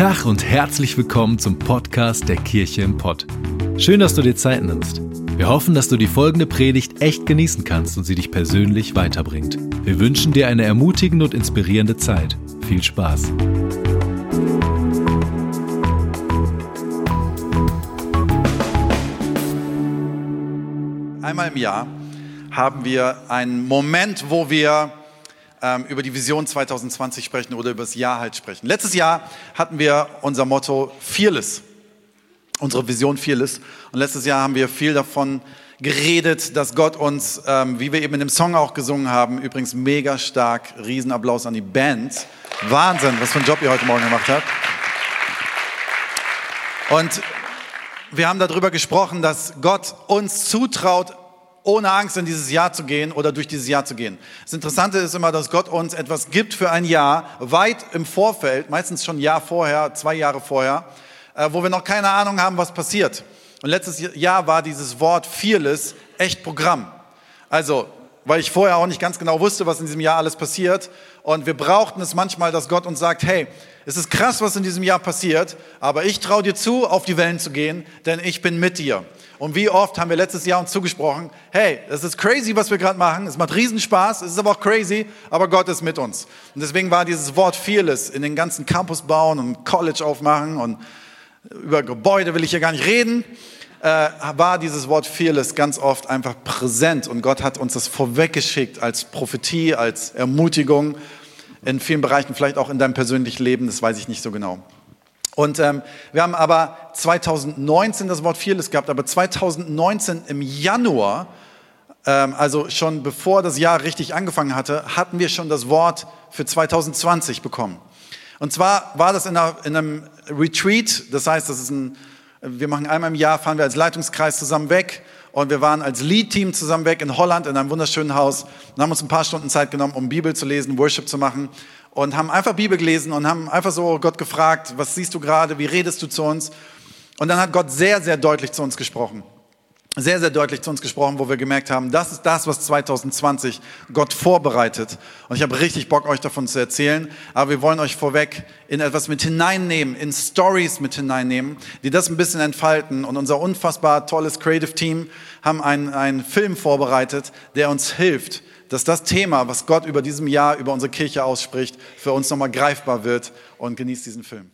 Tag und herzlich willkommen zum Podcast der Kirche im Pott. Schön, dass du dir Zeit nimmst. Wir hoffen, dass du die folgende Predigt echt genießen kannst und sie dich persönlich weiterbringt. Wir wünschen dir eine ermutigende und inspirierende Zeit. Viel Spaß. Einmal im Jahr haben wir einen Moment, wo wir ähm, über die Vision 2020 sprechen oder über das Jahr halt sprechen. Letztes Jahr hatten wir unser Motto Fearless, unsere Vision Fearless. Und letztes Jahr haben wir viel davon geredet, dass Gott uns, ähm, wie wir eben in dem Song auch gesungen haben, übrigens mega stark, Riesenapplaus an die Band. Wahnsinn, was für ein Job ihr heute Morgen gemacht habt. Und wir haben darüber gesprochen, dass Gott uns zutraut, ohne Angst in dieses Jahr zu gehen oder durch dieses Jahr zu gehen. Das Interessante ist immer, dass Gott uns etwas gibt für ein Jahr, weit im Vorfeld, meistens schon ein Jahr vorher, zwei Jahre vorher, äh, wo wir noch keine Ahnung haben, was passiert. Und letztes Jahr war dieses Wort Fearless echt Programm. Also, weil ich vorher auch nicht ganz genau wusste, was in diesem Jahr alles passiert. Und wir brauchten es manchmal, dass Gott uns sagt, hey, es ist krass, was in diesem Jahr passiert, aber ich traue dir zu, auf die Wellen zu gehen, denn ich bin mit dir. Und wie oft haben wir letztes Jahr uns zugesprochen, hey, es ist crazy, was wir gerade machen, es macht Riesenspaß, es ist aber auch crazy, aber Gott ist mit uns. Und deswegen war dieses Wort Fearless in den ganzen Campus bauen und College aufmachen und über Gebäude will ich hier gar nicht reden, äh, war dieses Wort Fearless ganz oft einfach präsent und Gott hat uns das vorweggeschickt als Prophetie, als Ermutigung in vielen Bereichen, vielleicht auch in deinem persönlichen Leben, das weiß ich nicht so genau. Und ähm, wir haben aber 2019 das Wort Fearless gehabt, aber 2019 im Januar, ähm, also schon bevor das Jahr richtig angefangen hatte, hatten wir schon das Wort für 2020 bekommen. Und zwar war das in, einer, in einem Retreat, das heißt, das ist ein, wir machen einmal im Jahr, fahren wir als Leitungskreis zusammen weg und wir waren als Lead-Team zusammen weg in Holland in einem wunderschönen Haus und haben uns ein paar Stunden Zeit genommen, um Bibel zu lesen, Worship zu machen und haben einfach Bibel gelesen und haben einfach so Gott gefragt, was siehst du gerade, wie redest du zu uns? Und dann hat Gott sehr, sehr deutlich zu uns gesprochen. Sehr, sehr deutlich zu uns gesprochen, wo wir gemerkt haben, das ist das, was 2020 Gott vorbereitet. Und ich habe richtig Bock, euch davon zu erzählen. Aber wir wollen euch vorweg in etwas mit hineinnehmen, in Stories mit hineinnehmen, die das ein bisschen entfalten. Und unser unfassbar tolles Creative Team haben einen, einen Film vorbereitet, der uns hilft, dass das Thema, was Gott über diesem Jahr über unsere Kirche ausspricht, für uns nochmal greifbar wird. Und genießt diesen Film.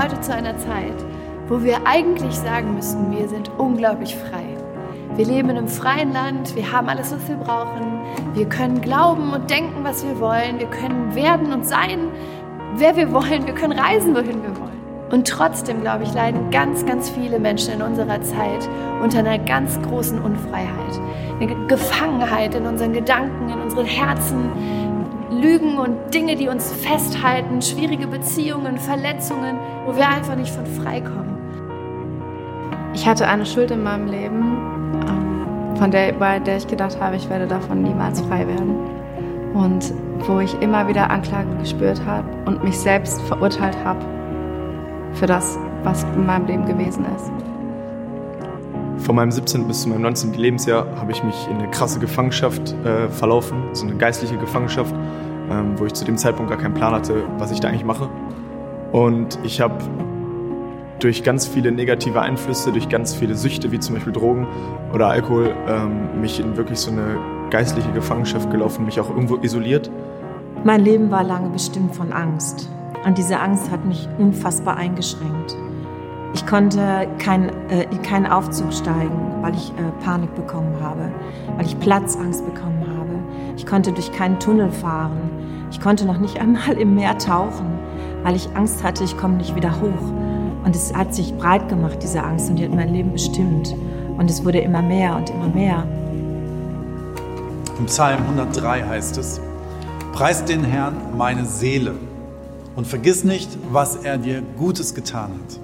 Heute zu einer Zeit, wo wir eigentlich sagen müssten, wir sind unglaublich frei. Wir leben in einem freien Land, wir haben alles, was wir brauchen, wir können glauben und denken, was wir wollen, wir können werden und sein, wer wir wollen, wir können reisen, wohin wir wollen. Und trotzdem, glaube ich, leiden ganz, ganz viele Menschen in unserer Zeit unter einer ganz großen Unfreiheit. Eine Gefangenheit in unseren Gedanken, in unseren Herzen, Lügen und Dinge, die uns festhalten, schwierige Beziehungen, Verletzungen, wo wir einfach nicht von frei kommen. Ich hatte eine Schuld in meinem Leben, ähm, von der, bei der ich gedacht habe, ich werde davon niemals frei werden. Und wo ich immer wieder Anklage gespürt habe und mich selbst verurteilt habe für das, was in meinem Leben gewesen ist. Von meinem 17. bis zu meinem 19. Lebensjahr habe ich mich in eine krasse Gefangenschaft äh, verlaufen, so eine geistliche Gefangenschaft, ähm, wo ich zu dem Zeitpunkt gar keinen Plan hatte, was ich da eigentlich mache. Und ich habe durch ganz viele negative Einflüsse, durch ganz viele Süchte, wie zum Beispiel Drogen oder Alkohol, ähm, mich in wirklich so eine geistliche Gefangenschaft gelaufen, mich auch irgendwo isoliert. Mein Leben war lange bestimmt von Angst. Und diese Angst hat mich unfassbar eingeschränkt. Ich konnte keinen äh, kein Aufzug steigen, weil ich äh, Panik bekommen habe, weil ich Platzangst bekommen habe. Ich konnte durch keinen Tunnel fahren. Ich konnte noch nicht einmal im Meer tauchen, weil ich Angst hatte, ich komme nicht wieder hoch. Und es hat sich breit gemacht, diese Angst, und die hat mein Leben bestimmt. Und es wurde immer mehr und immer mehr. Im Psalm 103 heißt es, Preist den Herrn meine Seele und vergiss nicht, was er dir Gutes getan hat.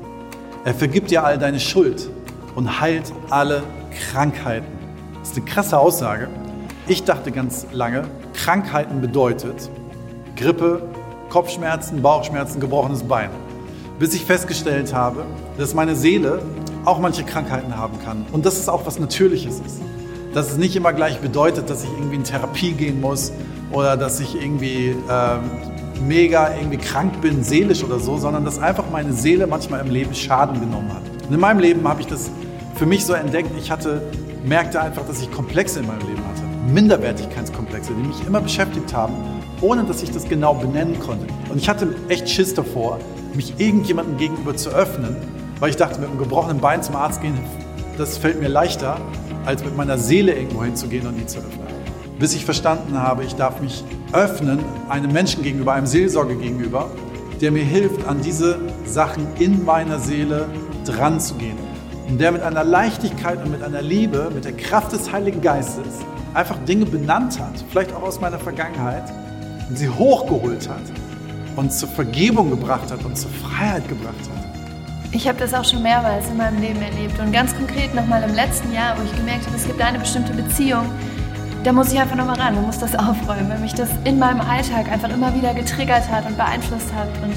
Er vergibt dir all deine Schuld und heilt alle Krankheiten. Das ist eine krasse Aussage. Ich dachte ganz lange, Krankheiten bedeutet Grippe, Kopfschmerzen, Bauchschmerzen, gebrochenes Bein. Bis ich festgestellt habe, dass meine Seele auch manche Krankheiten haben kann und dass es auch was Natürliches ist. Dass es nicht immer gleich bedeutet, dass ich irgendwie in Therapie gehen muss oder dass ich irgendwie ähm, mega irgendwie krank bin, seelisch oder so, sondern dass einfach meine Seele manchmal im Leben Schaden genommen hat. Und in meinem Leben habe ich das für mich so entdeckt. Ich hatte, merkte einfach, dass ich Komplexe in meinem Leben hatte. Minderwertigkeitskomplexe, die mich immer beschäftigt haben, ohne dass ich das genau benennen konnte. Und ich hatte echt Schiss davor, mich irgendjemandem gegenüber zu öffnen, weil ich dachte, mit einem gebrochenen Bein zum Arzt gehen, das fällt mir leichter, als mit meiner Seele irgendwo hinzugehen und die zu öffnen. Bis ich verstanden habe, ich darf mich öffnen einem Menschen gegenüber, einem Seelsorger gegenüber, der mir hilft, an diese Sachen in meiner Seele dran zu gehen. Und der mit einer Leichtigkeit und mit einer Liebe, mit der Kraft des Heiligen Geistes einfach Dinge benannt hat, vielleicht auch aus meiner Vergangenheit, und sie hochgeholt hat und zur Vergebung gebracht hat und zur Freiheit gebracht hat. Ich habe das auch schon mehrmals in meinem Leben erlebt und ganz konkret nochmal im letzten Jahr, wo ich gemerkt habe, es gibt eine bestimmte Beziehung, da muss ich einfach nochmal ran und muss das aufräumen, weil mich das in meinem Alltag einfach immer wieder getriggert hat und beeinflusst hat. Und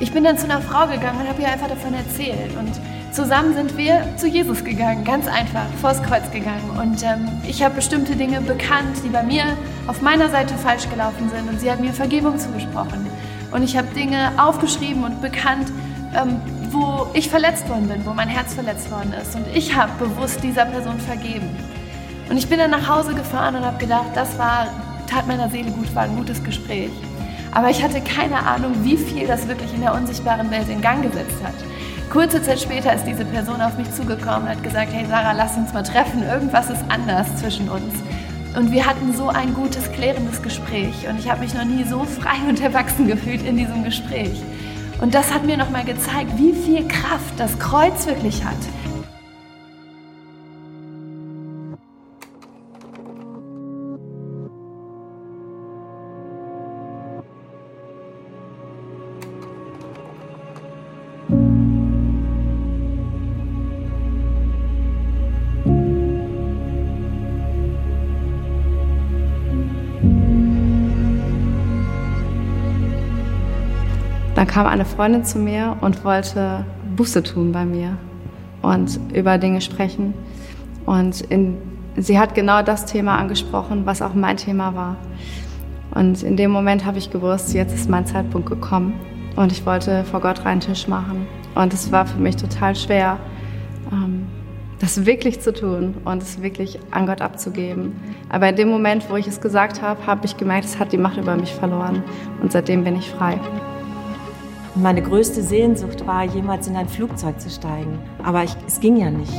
ich bin dann zu einer Frau gegangen und habe ihr einfach davon erzählt. Und zusammen sind wir zu Jesus gegangen, ganz einfach, vors Kreuz gegangen. Und ähm, ich habe bestimmte Dinge bekannt, die bei mir auf meiner Seite falsch gelaufen sind. Und sie hat mir Vergebung zugesprochen. Und ich habe Dinge aufgeschrieben und bekannt, ähm, wo ich verletzt worden bin, wo mein Herz verletzt worden ist. Und ich habe bewusst dieser Person vergeben. Und ich bin dann nach Hause gefahren und habe gedacht, das war, tat meiner Seele gut, war ein gutes Gespräch. Aber ich hatte keine Ahnung, wie viel das wirklich in der unsichtbaren Welt in Gang gesetzt hat. Kurze Zeit später ist diese Person auf mich zugekommen und hat gesagt, hey Sarah, lass uns mal treffen, irgendwas ist anders zwischen uns. Und wir hatten so ein gutes, klärendes Gespräch und ich habe mich noch nie so frei und erwachsen gefühlt in diesem Gespräch. Und das hat mir nochmal gezeigt, wie viel Kraft das Kreuz wirklich hat. Kam eine Freundin zu mir und wollte Buße tun bei mir und über Dinge sprechen. Und in, sie hat genau das Thema angesprochen, was auch mein Thema war. Und in dem Moment habe ich gewusst, jetzt ist mein Zeitpunkt gekommen. Und ich wollte vor Gott reinen Tisch machen. Und es war für mich total schwer, ähm, das wirklich zu tun und es wirklich an Gott abzugeben. Aber in dem Moment, wo ich es gesagt habe, habe ich gemerkt, es hat die Macht über mich verloren. Und seitdem bin ich frei. Meine größte Sehnsucht war, jemals in ein Flugzeug zu steigen. Aber ich, es ging ja nicht.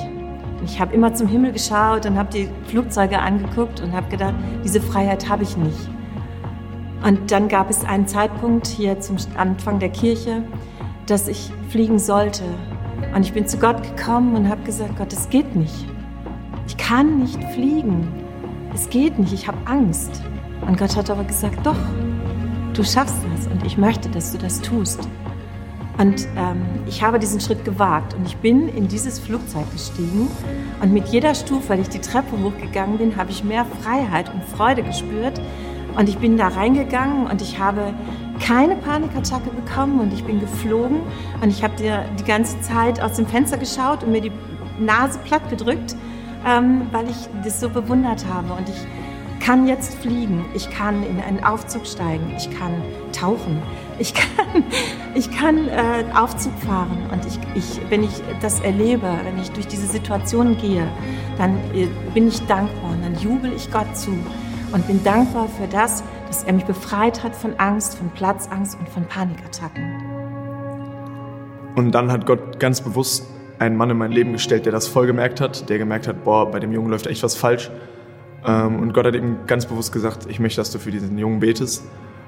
Ich habe immer zum Himmel geschaut und habe die Flugzeuge angeguckt und habe gedacht, diese Freiheit habe ich nicht. Und dann gab es einen Zeitpunkt hier zum Anfang der Kirche, dass ich fliegen sollte. Und ich bin zu Gott gekommen und habe gesagt, Gott, es geht nicht. Ich kann nicht fliegen. Es geht nicht, ich habe Angst. Und Gott hat aber gesagt, doch, du schaffst das und ich möchte, dass du das tust. Und ähm, ich habe diesen Schritt gewagt und ich bin in dieses Flugzeug gestiegen. Und mit jeder Stufe, weil ich die Treppe hochgegangen bin, habe ich mehr Freiheit und Freude gespürt. Und ich bin da reingegangen und ich habe keine Panikattacke bekommen und ich bin geflogen. Und ich habe die ganze Zeit aus dem Fenster geschaut und mir die Nase platt gedrückt, ähm, weil ich das so bewundert habe. Und ich kann jetzt fliegen, ich kann in einen Aufzug steigen, ich kann tauchen, ich kann, ich kann äh, Aufzug fahren und ich, ich, wenn ich das erlebe, wenn ich durch diese Situation gehe, dann äh, bin ich dankbar und dann jubel ich Gott zu und bin dankbar für das, dass er mich befreit hat von Angst, von Platzangst und von Panikattacken. Und dann hat Gott ganz bewusst einen Mann in mein Leben gestellt, der das voll gemerkt hat, der gemerkt hat, boah, bei dem Jungen läuft echt was falsch ähm, und Gott hat ihm ganz bewusst gesagt, ich möchte, dass du für diesen Jungen betest.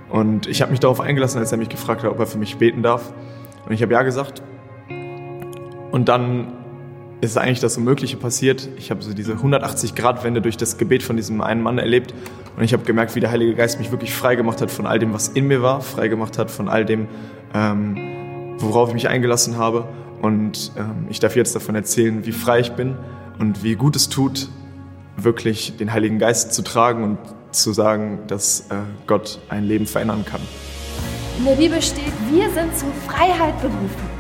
Und ich habe mich darauf eingelassen, als er mich gefragt hat, ob er für mich beten darf. Und ich habe ja gesagt. Und dann ist eigentlich das Unmögliche passiert. Ich habe so diese 180-Grad-Wende durch das Gebet von diesem einen Mann erlebt. Und ich habe gemerkt, wie der Heilige Geist mich wirklich frei gemacht hat von all dem, was in mir war, frei gemacht hat von all dem, ähm, worauf ich mich eingelassen habe. Und ähm, ich darf jetzt davon erzählen, wie frei ich bin und wie gut es tut, wirklich den Heiligen Geist zu tragen und zu sagen, dass äh, Gott ein Leben verändern kann. In der Bibel steht, wir sind zur Freiheit berufen.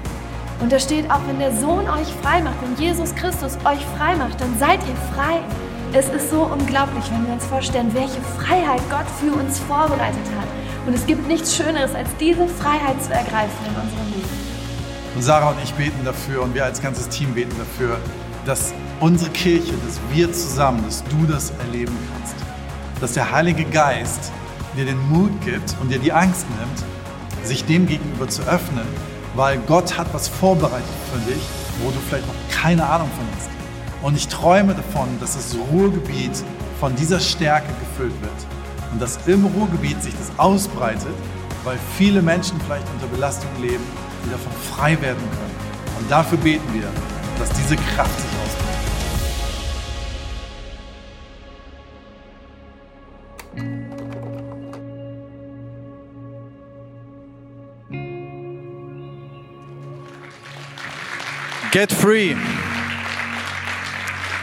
Und da steht auch, wenn der Sohn euch frei macht, wenn Jesus Christus euch frei macht, dann seid ihr frei. Es ist so unglaublich, wenn wir uns vorstellen, welche Freiheit Gott für uns vorbereitet hat. Und es gibt nichts Schöneres, als diese Freiheit zu ergreifen in unserem Leben. Und Sarah und ich beten dafür und wir als ganzes Team beten dafür, dass unsere Kirche, dass wir zusammen, dass du das erleben kannst. Dass der Heilige Geist dir den Mut gibt und dir die Angst nimmt, sich dem gegenüber zu öffnen, weil Gott hat was vorbereitet für dich, wo du vielleicht noch keine Ahnung von hast. Und ich träume davon, dass das Ruhrgebiet von dieser Stärke gefüllt wird und dass im Ruhrgebiet sich das ausbreitet, weil viele Menschen vielleicht unter Belastung leben, die davon frei werden können. Und dafür beten wir, dass diese Kraft sich ausbreitet. Get free.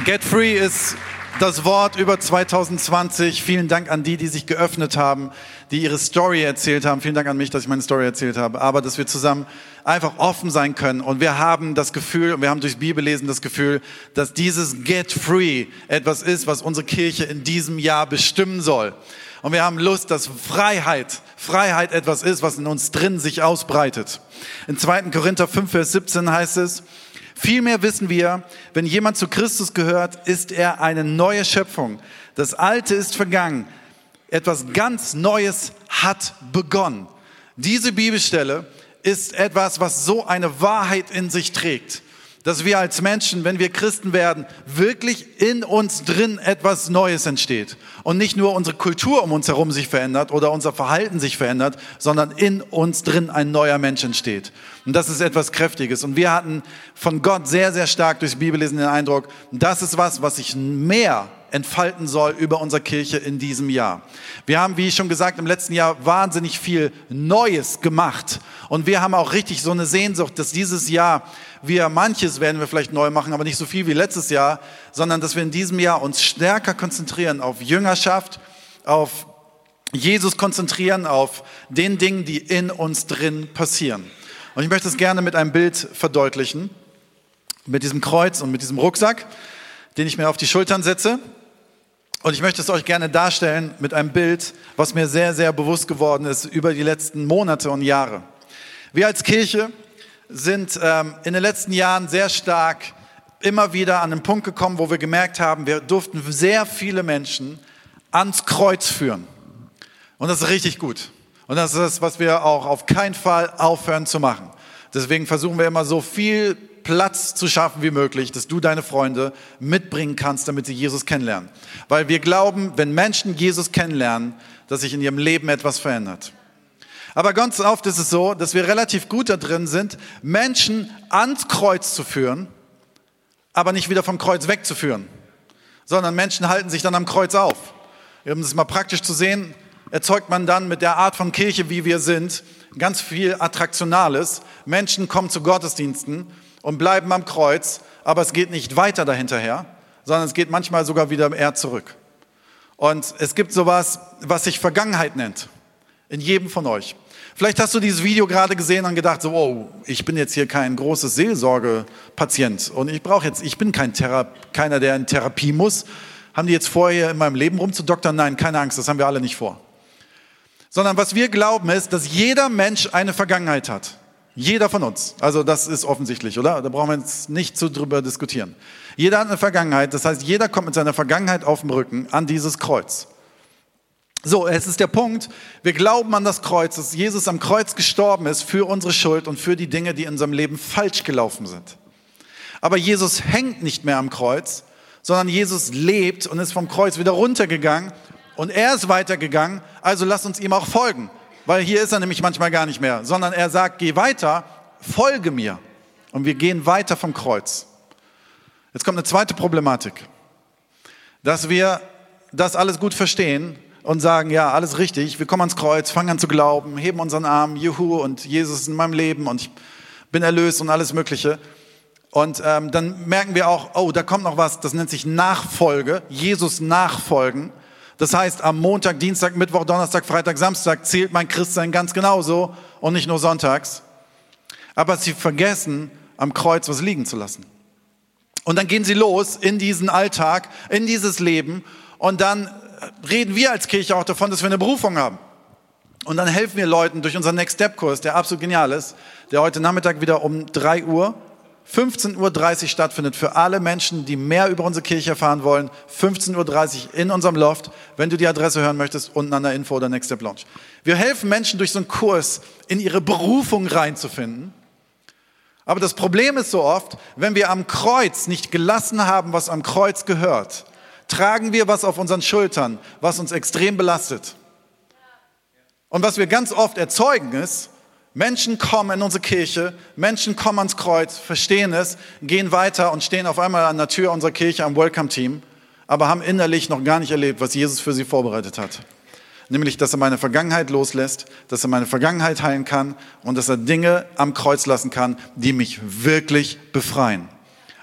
Get free ist das Wort über 2020. Vielen Dank an die, die sich geöffnet haben, die ihre Story erzählt haben. Vielen Dank an mich, dass ich meine Story erzählt habe. Aber dass wir zusammen einfach offen sein können. Und wir haben das Gefühl, und wir haben durchs Bibellesen das Gefühl, dass dieses Get Free etwas ist, was unsere Kirche in diesem Jahr bestimmen soll. Und wir haben Lust, dass Freiheit, Freiheit etwas ist, was in uns drin sich ausbreitet. In 2. Korinther 5, Vers 17 heißt es, Vielmehr wissen wir, wenn jemand zu Christus gehört, ist er eine neue Schöpfung. Das Alte ist vergangen. Etwas ganz Neues hat begonnen. Diese Bibelstelle ist etwas, was so eine Wahrheit in sich trägt, dass wir als Menschen, wenn wir Christen werden, wirklich in uns drin etwas Neues entsteht. Und nicht nur unsere Kultur um uns herum sich verändert oder unser Verhalten sich verändert, sondern in uns drin ein neuer Mensch entsteht. Und das ist etwas Kräftiges. Und wir hatten von Gott sehr, sehr stark durchs Bibellesen den Eindruck, das ist was, was sich mehr entfalten soll über unsere Kirche in diesem Jahr. Wir haben, wie schon gesagt, im letzten Jahr wahnsinnig viel Neues gemacht. Und wir haben auch richtig so eine Sehnsucht, dass dieses Jahr wir manches werden wir vielleicht neu machen, aber nicht so viel wie letztes Jahr, sondern dass wir in diesem Jahr uns stärker konzentrieren auf Jüngerschaft, auf Jesus konzentrieren, auf den Dingen, die in uns drin passieren. Und ich möchte es gerne mit einem Bild verdeutlichen, mit diesem Kreuz und mit diesem Rucksack, den ich mir auf die Schultern setze. Und ich möchte es euch gerne darstellen mit einem Bild, was mir sehr, sehr bewusst geworden ist über die letzten Monate und Jahre. Wir als Kirche sind ähm, in den letzten Jahren sehr stark immer wieder an den Punkt gekommen, wo wir gemerkt haben, wir durften sehr viele Menschen ans Kreuz führen. Und das ist richtig gut. Und das ist das, was wir auch auf keinen Fall aufhören zu machen. Deswegen versuchen wir immer so viel Platz zu schaffen wie möglich, dass du deine Freunde mitbringen kannst, damit sie Jesus kennenlernen. Weil wir glauben, wenn Menschen Jesus kennenlernen, dass sich in ihrem Leben etwas verändert. Aber ganz oft ist es so, dass wir relativ gut da drin sind, Menschen ans Kreuz zu führen, aber nicht wieder vom Kreuz wegzuführen, sondern Menschen halten sich dann am Kreuz auf. Um das mal praktisch zu sehen, erzeugt man dann mit der Art von Kirche, wie wir sind, ganz viel Attraktionales. Menschen kommen zu Gottesdiensten und bleiben am Kreuz, aber es geht nicht weiter dahinterher, sondern es geht manchmal sogar wieder eher zurück. Und es gibt sowas, was sich Vergangenheit nennt, in jedem von euch. Vielleicht hast du dieses Video gerade gesehen und gedacht, so, oh, ich bin jetzt hier kein großes Seelsorgepatient und ich brauche jetzt, ich bin kein Thera keiner, der in Therapie muss. Haben die jetzt vor, hier in meinem Leben rumzudoktern? Nein, keine Angst, das haben wir alle nicht vor sondern was wir glauben ist, dass jeder Mensch eine Vergangenheit hat. Jeder von uns. Also das ist offensichtlich, oder? Da brauchen wir jetzt nicht zu drüber diskutieren. Jeder hat eine Vergangenheit. Das heißt, jeder kommt mit seiner Vergangenheit auf dem Rücken an dieses Kreuz. So, es ist der Punkt, wir glauben an das Kreuz, dass Jesus am Kreuz gestorben ist für unsere Schuld und für die Dinge, die in unserem Leben falsch gelaufen sind. Aber Jesus hängt nicht mehr am Kreuz, sondern Jesus lebt und ist vom Kreuz wieder runtergegangen und er ist weitergegangen, also lass uns ihm auch folgen. Weil hier ist er nämlich manchmal gar nicht mehr, sondern er sagt, geh weiter, folge mir. Und wir gehen weiter vom Kreuz. Jetzt kommt eine zweite Problematik. Dass wir das alles gut verstehen, und sagen, ja, alles richtig, wir kommen ans Kreuz, fangen an zu glauben, heben unseren Arm, juhu, und Jesus ist in meinem Leben und ich bin erlöst und alles Mögliche. Und ähm, dann merken wir auch, oh, da kommt noch was, das nennt sich Nachfolge, Jesus nachfolgen. Das heißt, am Montag, Dienstag, Mittwoch, Donnerstag, Freitag, Samstag zählt mein Christsein ganz genauso und nicht nur sonntags. Aber sie vergessen, am Kreuz was liegen zu lassen. Und dann gehen sie los in diesen Alltag, in dieses Leben und dann reden wir als Kirche auch davon, dass wir eine Berufung haben. Und dann helfen wir Leuten durch unseren Next Step Kurs, der absolut genial ist, der heute Nachmittag wieder um 3 Uhr, 15.30 Uhr stattfindet für alle Menschen, die mehr über unsere Kirche erfahren wollen. 15.30 Uhr in unserem Loft, wenn du die Adresse hören möchtest, unten an der Info oder Next Step Lounge. Wir helfen Menschen durch so einen Kurs in ihre Berufung reinzufinden. Aber das Problem ist so oft, wenn wir am Kreuz nicht gelassen haben, was am Kreuz gehört, tragen wir was auf unseren Schultern, was uns extrem belastet. Und was wir ganz oft erzeugen ist, Menschen kommen in unsere Kirche, Menschen kommen ans Kreuz, verstehen es, gehen weiter und stehen auf einmal an der Tür unserer Kirche am Welcome-Team, aber haben innerlich noch gar nicht erlebt, was Jesus für sie vorbereitet hat. Nämlich, dass er meine Vergangenheit loslässt, dass er meine Vergangenheit heilen kann und dass er Dinge am Kreuz lassen kann, die mich wirklich befreien.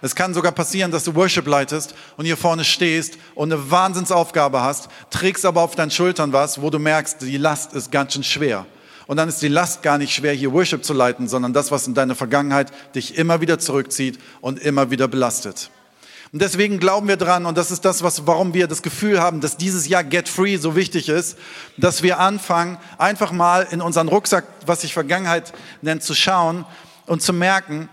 Es kann sogar passieren, dass du Worship leitest und hier vorne stehst und eine Wahnsinnsaufgabe hast, trägst aber auf deinen Schultern was, wo du merkst, die Last ist ganz schön schwer. Und dann ist die Last gar nicht schwer, hier Worship zu leiten, sondern das, was in deiner Vergangenheit dich immer wieder zurückzieht und immer wieder belastet. Und deswegen glauben wir dran, und das ist das, was, warum wir das Gefühl haben, dass dieses Jahr Get Free so wichtig ist, dass wir anfangen, einfach mal in unseren Rucksack, was sich Vergangenheit nennt, zu schauen und zu merken,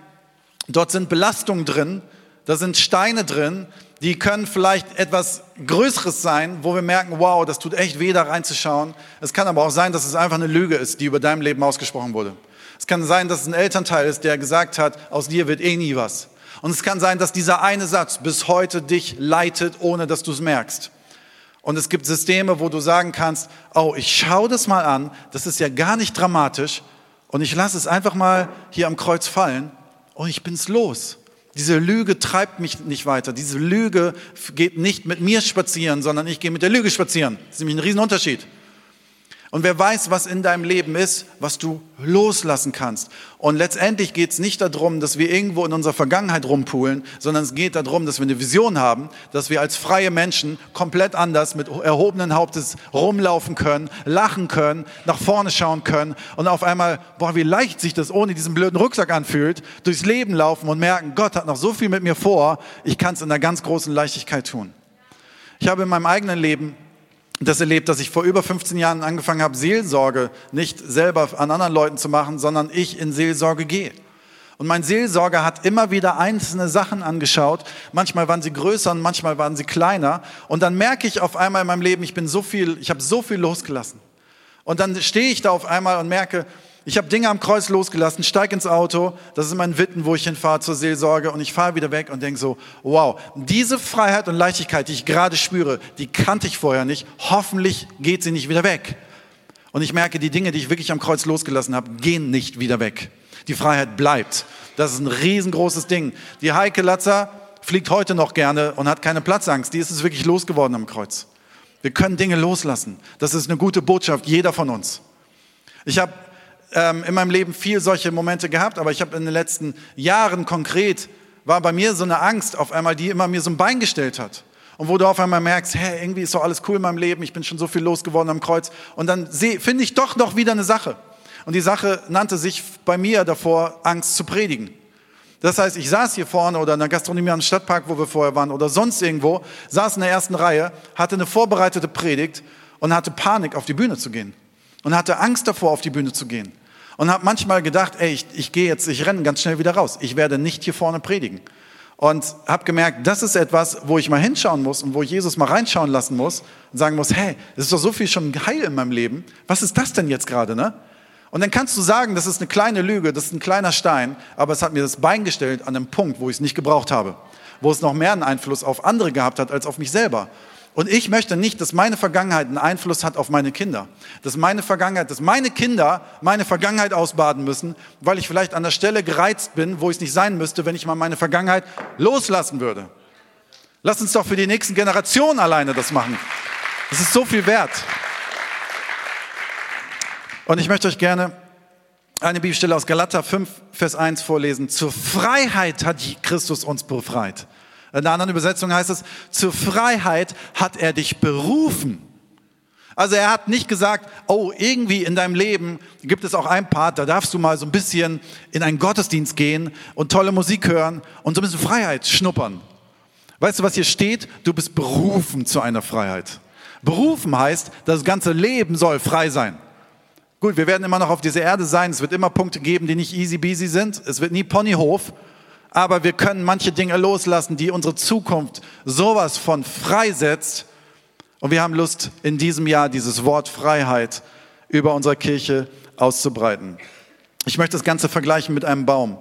Dort sind Belastungen drin, da sind Steine drin, die können vielleicht etwas Größeres sein, wo wir merken, wow, das tut echt weh, da reinzuschauen. Es kann aber auch sein, dass es einfach eine Lüge ist, die über deinem Leben ausgesprochen wurde. Es kann sein, dass es ein Elternteil ist, der gesagt hat, aus dir wird eh nie was. Und es kann sein, dass dieser eine Satz bis heute dich leitet, ohne dass du es merkst. Und es gibt Systeme, wo du sagen kannst, oh, ich schaue das mal an, das ist ja gar nicht dramatisch und ich lasse es einfach mal hier am Kreuz fallen und ich bin's los. Diese Lüge treibt mich nicht weiter. Diese Lüge geht nicht mit mir spazieren, sondern ich gehe mit der Lüge spazieren. Das ist nämlich ein Riesenunterschied. Und wer weiß, was in deinem Leben ist, was du loslassen kannst. Und letztendlich geht es nicht darum, dass wir irgendwo in unserer Vergangenheit rumpulen, sondern es geht darum, dass wir eine Vision haben, dass wir als freie Menschen komplett anders mit erhobenen Hauptes rumlaufen können, lachen können, nach vorne schauen können und auf einmal, boah, wie leicht sich das ohne diesen blöden Rucksack anfühlt, durchs Leben laufen und merken, Gott hat noch so viel mit mir vor, ich kann es in einer ganz großen Leichtigkeit tun. Ich habe in meinem eigenen Leben das erlebt, dass ich vor über 15 Jahren angefangen habe, Seelsorge nicht selber an anderen Leuten zu machen, sondern ich in Seelsorge gehe. Und mein Seelsorger hat immer wieder einzelne Sachen angeschaut. Manchmal waren sie größer und manchmal waren sie kleiner. Und dann merke ich auf einmal in meinem Leben, ich bin so viel, ich habe so viel losgelassen. Und dann stehe ich da auf einmal und merke, ich habe Dinge am Kreuz losgelassen, steig ins Auto, das ist mein Witten, wo ich hinfahre zur Seelsorge und ich fahre wieder weg und denke so, wow, diese Freiheit und Leichtigkeit, die ich gerade spüre, die kannte ich vorher nicht. Hoffentlich geht sie nicht wieder weg. Und ich merke, die Dinge, die ich wirklich am Kreuz losgelassen habe, gehen nicht wieder weg. Die Freiheit bleibt. Das ist ein riesengroßes Ding. Die Heike Latzer fliegt heute noch gerne und hat keine Platzangst. Die ist es wirklich losgeworden am Kreuz. Wir können Dinge loslassen. Das ist eine gute Botschaft, jeder von uns. Ich habe ähm, in meinem Leben viel solche Momente gehabt, aber ich habe in den letzten Jahren konkret, war bei mir so eine Angst auf einmal, die immer mir so ein Bein gestellt hat. Und wo du auf einmal merkst, hey, irgendwie ist doch alles cool in meinem Leben, ich bin schon so viel losgeworden am Kreuz. Und dann finde ich doch noch wieder eine Sache. Und die Sache nannte sich bei mir davor, Angst zu predigen. Das heißt, ich saß hier vorne oder in der Gastronomie am Stadtpark, wo wir vorher waren, oder sonst irgendwo, saß in der ersten Reihe, hatte eine vorbereitete Predigt und hatte Panik, auf die Bühne zu gehen und hatte Angst davor, auf die Bühne zu gehen. Und habe manchmal gedacht, ey, ich, ich gehe jetzt, ich renne ganz schnell wieder raus. Ich werde nicht hier vorne predigen. Und habe gemerkt, das ist etwas, wo ich mal hinschauen muss und wo Jesus mal reinschauen lassen muss und sagen muss, hey, es ist doch so viel schon heil in meinem Leben. Was ist das denn jetzt gerade, ne? Und dann kannst du sagen, das ist eine kleine Lüge, das ist ein kleiner Stein, aber es hat mir das Bein gestellt an einem Punkt, wo ich es nicht gebraucht habe, wo es noch mehr einen Einfluss auf andere gehabt hat als auf mich selber. Und ich möchte nicht, dass meine Vergangenheit einen Einfluss hat auf meine Kinder. Dass meine Vergangenheit, dass meine Kinder meine Vergangenheit ausbaden müssen, weil ich vielleicht an der Stelle gereizt bin, wo ich es nicht sein müsste, wenn ich mal meine Vergangenheit loslassen würde. Lass uns doch für die nächsten Generationen alleine das machen. Das ist so viel wert. Und ich möchte euch gerne eine Bibelstelle aus Galater 5, Vers 1 vorlesen. Zur Freiheit hat Christus uns befreit. In einer anderen Übersetzung heißt es, zur Freiheit hat er dich berufen. Also er hat nicht gesagt, oh, irgendwie in deinem Leben gibt es auch ein Part, da darfst du mal so ein bisschen in einen Gottesdienst gehen und tolle Musik hören und so ein bisschen Freiheit schnuppern. Weißt du, was hier steht? Du bist berufen zu einer Freiheit. Berufen heißt, das ganze Leben soll frei sein. Gut, wir werden immer noch auf dieser Erde sein. Es wird immer Punkte geben, die nicht easy beasy sind. Es wird nie Ponyhof. Aber wir können manche Dinge loslassen, die unsere Zukunft sowas von freisetzt, und wir haben Lust, in diesem Jahr dieses Wort Freiheit über unsere Kirche auszubreiten. Ich möchte das Ganze vergleichen mit einem Baum.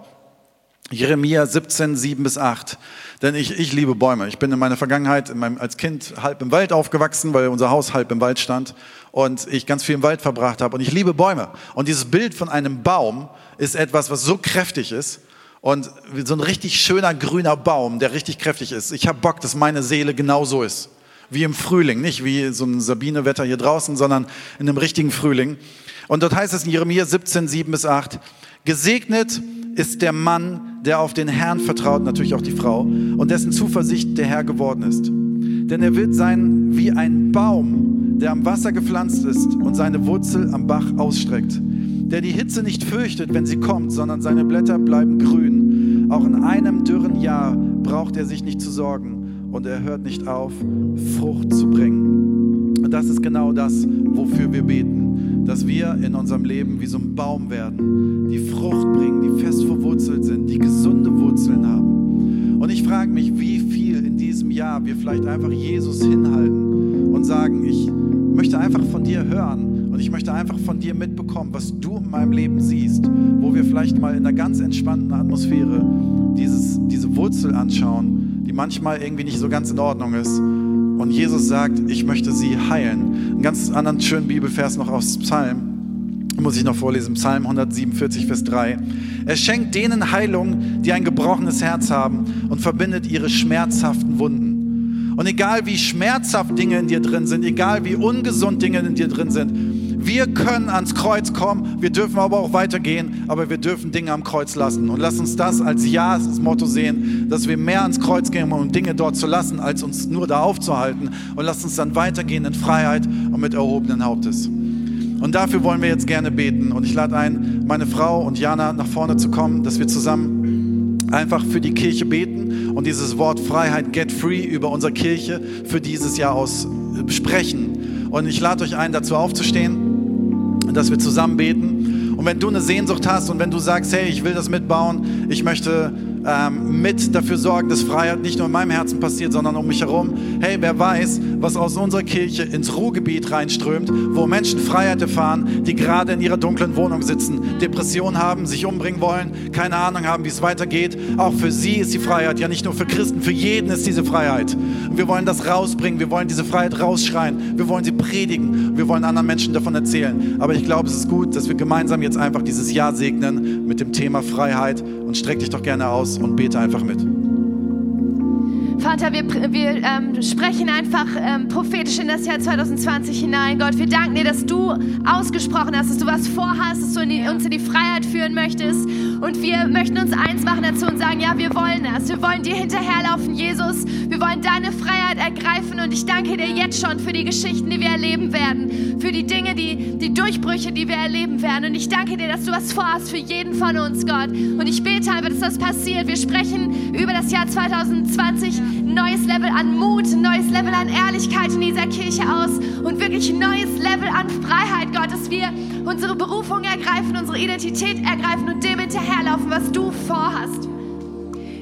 Jeremia 17, 7 bis 8. Denn ich, ich liebe Bäume. Ich bin in meiner Vergangenheit in meinem, als Kind halb im Wald aufgewachsen, weil unser Haus halb im Wald stand und ich ganz viel im Wald verbracht habe. Und ich liebe Bäume. Und dieses Bild von einem Baum ist etwas, was so kräftig ist. Und so ein richtig schöner grüner Baum, der richtig kräftig ist. Ich habe Bock, dass meine Seele genau so ist wie im Frühling, nicht wie so ein Sabinewetter hier draußen, sondern in einem richtigen Frühling. Und dort heißt es in Jeremia 17, 7 bis 8, gesegnet ist der Mann, der auf den Herrn vertraut, natürlich auch die Frau, und dessen Zuversicht der Herr geworden ist. Denn er wird sein wie ein Baum, der am Wasser gepflanzt ist und seine Wurzel am Bach ausstreckt, der die Hitze nicht fürchtet, wenn sie kommt, sondern seine Blätter bleiben grün. Auch in einem dürren Jahr braucht er sich nicht zu sorgen und er hört nicht auf, Frucht zu bringen. Und das ist genau das, wofür wir beten, dass wir in unserem Leben wie so ein Baum werden, die Frucht bringen, die fest verwurzelt sind, die gesunde Wurzeln haben. Und ich frage mich, wie viel in diesem Jahr wir vielleicht einfach Jesus hinhalten und sagen, ich möchte einfach von dir hören und ich möchte einfach von dir mitbekommen, was du in meinem Leben siehst, wo wir vielleicht mal in einer ganz entspannten Atmosphäre dieses, diese Wurzel anschauen die manchmal irgendwie nicht so ganz in Ordnung ist. Und Jesus sagt, ich möchte sie heilen. Einen ganz anderen schönen Bibelvers noch aus Psalm, muss ich noch vorlesen, Psalm 147, Vers 3. Er schenkt denen Heilung, die ein gebrochenes Herz haben und verbindet ihre schmerzhaften Wunden. Und egal wie schmerzhaft Dinge in dir drin sind, egal wie ungesund Dinge in dir drin sind, wir können ans Kreuz kommen, wir dürfen aber auch weitergehen, aber wir dürfen Dinge am Kreuz lassen. Und lass uns das als Ja-Motto sehen, dass wir mehr ans Kreuz gehen, um Dinge dort zu lassen, als uns nur da aufzuhalten. Und lass uns dann weitergehen in Freiheit und mit erhobenen Hauptes. Und dafür wollen wir jetzt gerne beten. Und ich lade ein, meine Frau und Jana nach vorne zu kommen, dass wir zusammen einfach für die Kirche beten und dieses Wort Freiheit, Get Free über unsere Kirche für dieses Jahr aus sprechen. Und ich lade euch ein, dazu aufzustehen dass wir zusammen beten. Wenn du eine Sehnsucht hast und wenn du sagst, hey, ich will das mitbauen, ich möchte ähm, mit dafür sorgen, dass Freiheit nicht nur in meinem Herzen passiert, sondern um mich herum. Hey, wer weiß, was aus unserer Kirche ins Ruhrgebiet reinströmt, wo Menschen Freiheit erfahren, die gerade in ihrer dunklen Wohnung sitzen, Depressionen haben, sich umbringen wollen, keine Ahnung haben, wie es weitergeht. Auch für sie ist die Freiheit, ja nicht nur für Christen, für jeden ist diese Freiheit. Und wir wollen das rausbringen, wir wollen diese Freiheit rausschreien, wir wollen sie predigen, wir wollen anderen Menschen davon erzählen. Aber ich glaube, es ist gut, dass wir gemeinsam jetzt einfach dieses Jahr segnen mit dem Thema Freiheit und streck dich doch gerne aus und bete einfach mit. Vater, wir, wir ähm, sprechen einfach ähm, prophetisch in das Jahr 2020 hinein. Gott, wir danken dir, dass du ausgesprochen hast, dass du was vorhast, dass du in die, uns in die Freiheit führen möchtest. Und wir möchten uns eins machen dazu und sagen, ja, wir wollen das. Wir wollen dir hinterherlaufen, Jesus. Wir wollen deine Freiheit ergreifen. Und ich danke dir jetzt schon für die Geschichten, die wir erleben werden. Für die Dinge, die, die Durchbrüche, die wir erleben werden. Und ich danke dir, dass du was vorhast für jeden von uns, Gott. Und ich bete einfach, dass das passiert. Wir sprechen über das Jahr 2020 ein neues Level an Mut, neues Level an Ehrlichkeit in dieser Kirche aus und wirklich neues Level an Freiheit, Gott, dass wir unsere Berufung ergreifen, unsere Identität ergreifen und dem hinterherlaufen, was du vorhast.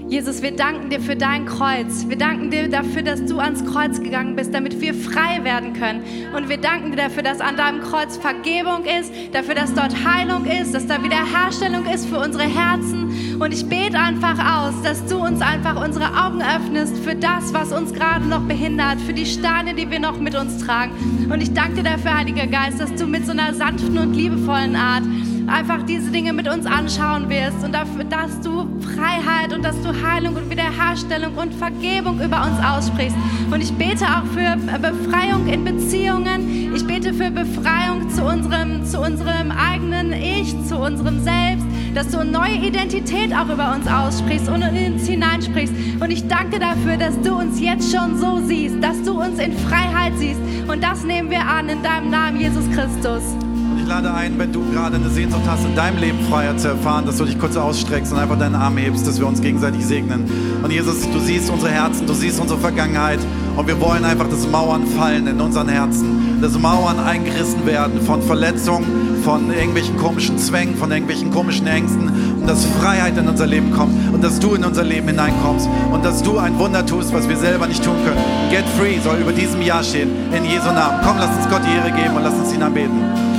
Jesus, wir danken dir für dein Kreuz. Wir danken dir dafür, dass du ans Kreuz gegangen bist, damit wir frei werden können. Und wir danken dir dafür, dass an deinem Kreuz Vergebung ist, dafür, dass dort Heilung ist, dass da Wiederherstellung ist für unsere Herzen. Und ich bete einfach aus, dass du uns einfach unsere Augen öffnest für das, was uns gerade noch behindert, für die Steine, die wir noch mit uns tragen. Und ich danke dir dafür, Heiliger Geist, dass du mit so einer sanften und liebevollen Art einfach diese Dinge mit uns anschauen wirst und dafür, dass du Freiheit und dass du Heilung und Wiederherstellung und Vergebung über uns aussprichst. Und ich bete auch für Befreiung in Beziehungen. Ich bete für Befreiung zu unserem, zu unserem eigenen Ich, zu unserem Selbst, dass du eine neue Identität auch über uns aussprichst und in uns hineinsprichst. Und ich danke dafür, dass du uns jetzt schon so siehst, dass du uns in Freiheit siehst. Und das nehmen wir an in deinem Namen, Jesus Christus. Und ich lade ein, wenn du gerade eine Sehnsucht hast, in deinem Leben Freiheit zu erfahren, dass du dich kurz ausstreckst und einfach deinen Arm hebst, dass wir uns gegenseitig segnen. Und Jesus, du siehst unsere Herzen, du siehst unsere Vergangenheit. Und wir wollen einfach, dass Mauern fallen in unseren Herzen, dass Mauern eingerissen werden von Verletzungen, von irgendwelchen komischen Zwängen, von irgendwelchen komischen Ängsten und dass Freiheit in unser Leben kommt und dass du in unser Leben hineinkommst und dass du ein Wunder tust, was wir selber nicht tun können. Get free soll über diesem Jahr stehen, in Jesu Namen. Komm, lass uns Gott die Ehre geben und lass uns ihn anbeten.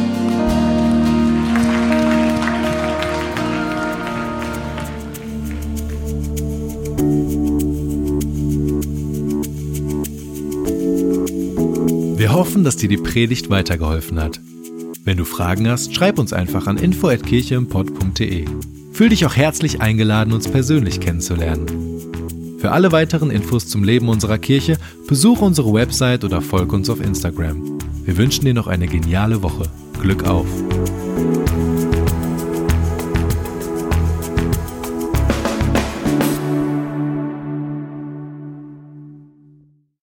Hoffen, dass dir die Predigt weitergeholfen hat. Wenn du Fragen hast, schreib uns einfach an info@kircheimpod.de. Fühl dich auch herzlich eingeladen, uns persönlich kennenzulernen. Für alle weiteren Infos zum Leben unserer Kirche besuche unsere Website oder folge uns auf Instagram. Wir wünschen dir noch eine geniale Woche. Glück auf!